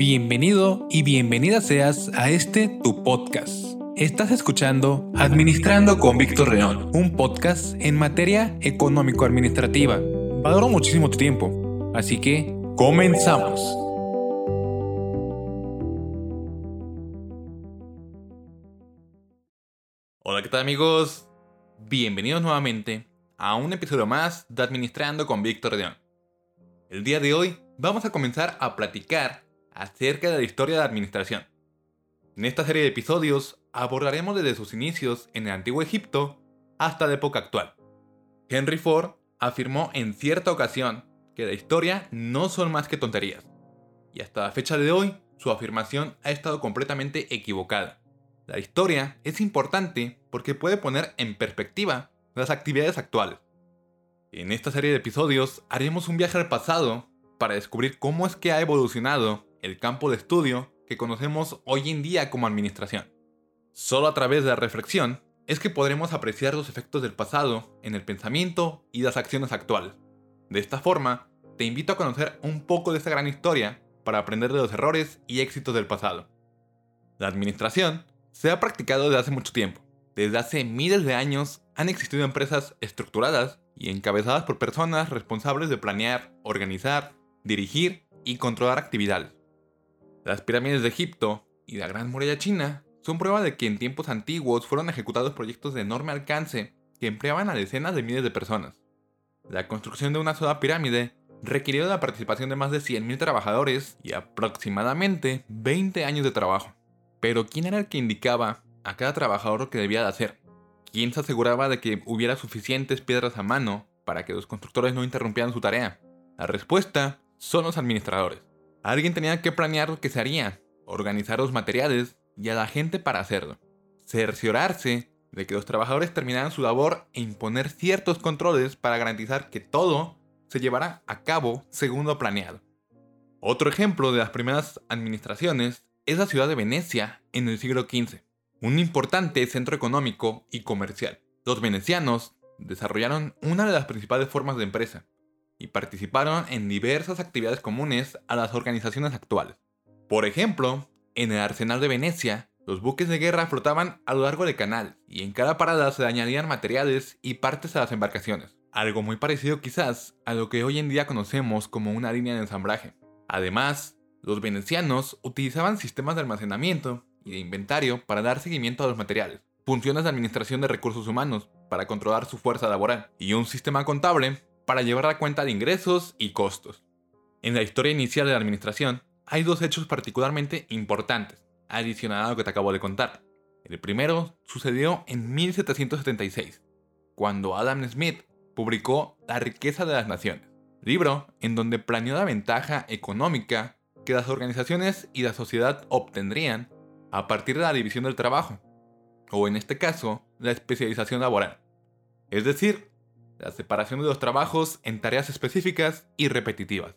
Bienvenido y bienvenida seas a este tu podcast. Estás escuchando Administrando con Víctor León, un podcast en materia económico-administrativa. Valoro muchísimo tu tiempo, así que comenzamos. Hola, ¿qué tal amigos? Bienvenidos nuevamente a un episodio más de Administrando con Víctor León. El día de hoy vamos a comenzar a platicar acerca de la historia de la administración. En esta serie de episodios abordaremos desde sus inicios en el antiguo Egipto hasta la época actual. Henry Ford afirmó en cierta ocasión que la historia no son más que tonterías, y hasta la fecha de hoy su afirmación ha estado completamente equivocada. La historia es importante porque puede poner en perspectiva las actividades actuales. En esta serie de episodios haremos un viaje al pasado para descubrir cómo es que ha evolucionado el campo de estudio que conocemos hoy en día como administración. Solo a través de la reflexión es que podremos apreciar los efectos del pasado en el pensamiento y las acciones actuales. De esta forma, te invito a conocer un poco de esta gran historia para aprender de los errores y éxitos del pasado. La administración se ha practicado desde hace mucho tiempo. Desde hace miles de años han existido empresas estructuradas y encabezadas por personas responsables de planear, organizar, dirigir y controlar actividades. Las pirámides de Egipto y la Gran Muralla China son prueba de que en tiempos antiguos fueron ejecutados proyectos de enorme alcance que empleaban a decenas de miles de personas. La construcción de una sola pirámide requirió la participación de más de 100.000 trabajadores y aproximadamente 20 años de trabajo. Pero ¿quién era el que indicaba a cada trabajador lo que debía de hacer? ¿Quién se aseguraba de que hubiera suficientes piedras a mano para que los constructores no interrumpieran su tarea? La respuesta son los administradores. Alguien tenía que planear lo que se haría, organizar los materiales y a la gente para hacerlo. Cerciorarse de que los trabajadores terminaran su labor e imponer ciertos controles para garantizar que todo se llevara a cabo según lo planeado. Otro ejemplo de las primeras administraciones es la ciudad de Venecia en el siglo XV, un importante centro económico y comercial. Los venecianos desarrollaron una de las principales formas de empresa, y participaron en diversas actividades comunes a las organizaciones actuales. Por ejemplo, en el Arsenal de Venecia, los buques de guerra flotaban a lo largo del canal y en cada parada se añadían materiales y partes a las embarcaciones, algo muy parecido quizás a lo que hoy en día conocemos como una línea de ensamblaje. Además, los venecianos utilizaban sistemas de almacenamiento y de inventario para dar seguimiento a los materiales, funciones de administración de recursos humanos para controlar su fuerza laboral y un sistema contable para llevar la cuenta de ingresos y costos. En la historia inicial de la administración, hay dos hechos particularmente importantes, adicional a lo que te acabo de contar. El primero sucedió en 1776, cuando Adam Smith publicó La riqueza de las naciones, libro en donde planeó la ventaja económica que las organizaciones y la sociedad obtendrían a partir de la división del trabajo, o en este caso, la especialización laboral. Es decir, la separación de los trabajos en tareas específicas y repetitivas.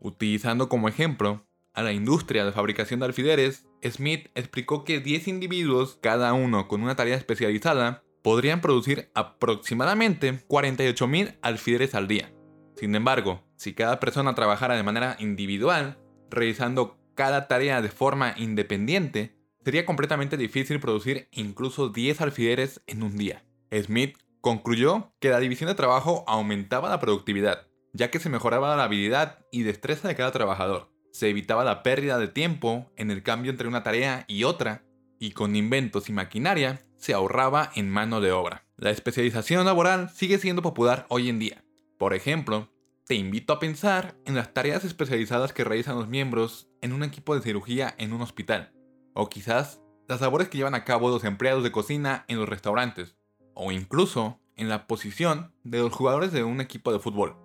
Utilizando como ejemplo a la industria de fabricación de alfileres, Smith explicó que 10 individuos, cada uno con una tarea especializada, podrían producir aproximadamente 48.000 alfileres al día. Sin embargo, si cada persona trabajara de manera individual, realizando cada tarea de forma independiente, sería completamente difícil producir incluso 10 alfileres en un día. Smith Concluyó que la división de trabajo aumentaba la productividad, ya que se mejoraba la habilidad y destreza de cada trabajador. Se evitaba la pérdida de tiempo en el cambio entre una tarea y otra, y con inventos y maquinaria se ahorraba en mano de obra. La especialización laboral sigue siendo popular hoy en día. Por ejemplo, te invito a pensar en las tareas especializadas que realizan los miembros en un equipo de cirugía en un hospital, o quizás las labores que llevan a cabo los empleados de cocina en los restaurantes, o incluso en la posición de los jugadores de un equipo de fútbol.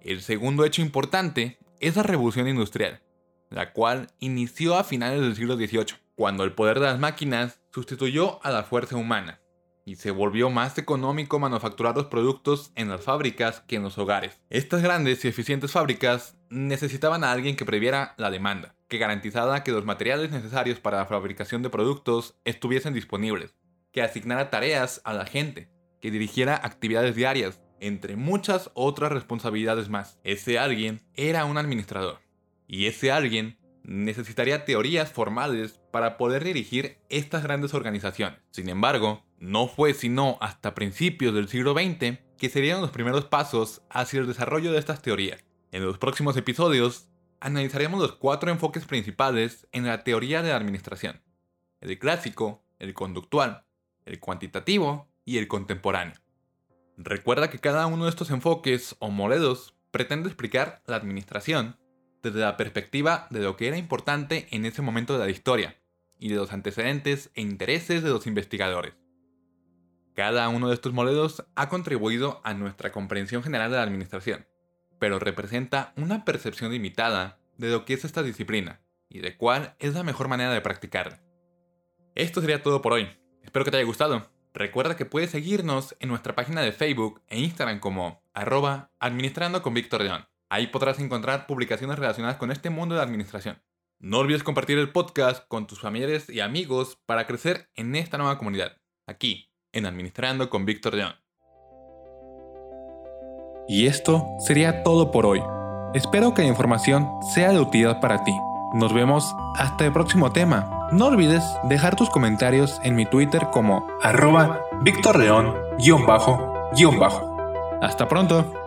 El segundo hecho importante es la revolución industrial, la cual inició a finales del siglo XVIII, cuando el poder de las máquinas sustituyó a la fuerza humana, y se volvió más económico manufacturar los productos en las fábricas que en los hogares. Estas grandes y eficientes fábricas necesitaban a alguien que previera la demanda, que garantizara que los materiales necesarios para la fabricación de productos estuviesen disponibles, que asignara tareas a la gente, que dirigiera actividades diarias, entre muchas otras responsabilidades más. Ese alguien era un administrador. Y ese alguien necesitaría teorías formales para poder dirigir estas grandes organizaciones. Sin embargo, no fue sino hasta principios del siglo XX que serían los primeros pasos hacia el desarrollo de estas teorías. En los próximos episodios analizaremos los cuatro enfoques principales en la teoría de la administración. El clásico, el conductual, el cuantitativo y el contemporáneo. Recuerda que cada uno de estos enfoques o modelos pretende explicar la administración desde la perspectiva de lo que era importante en ese momento de la historia y de los antecedentes e intereses de los investigadores. Cada uno de estos modelos ha contribuido a nuestra comprensión general de la administración, pero representa una percepción limitada de lo que es esta disciplina y de cuál es la mejor manera de practicarla. Esto sería todo por hoy. Espero que te haya gustado. Recuerda que puedes seguirnos en nuestra página de Facebook e Instagram como arroba administrando con Víctor León. Ahí podrás encontrar publicaciones relacionadas con este mundo de administración. No olvides compartir el podcast con tus familiares y amigos para crecer en esta nueva comunidad, aquí, en Administrando con Víctor León. Y esto sería todo por hoy. Espero que la información sea de utilidad para ti. Nos vemos hasta el próximo tema. No olvides dejar tus comentarios en mi Twitter como arroba Víctor bajo Hasta pronto.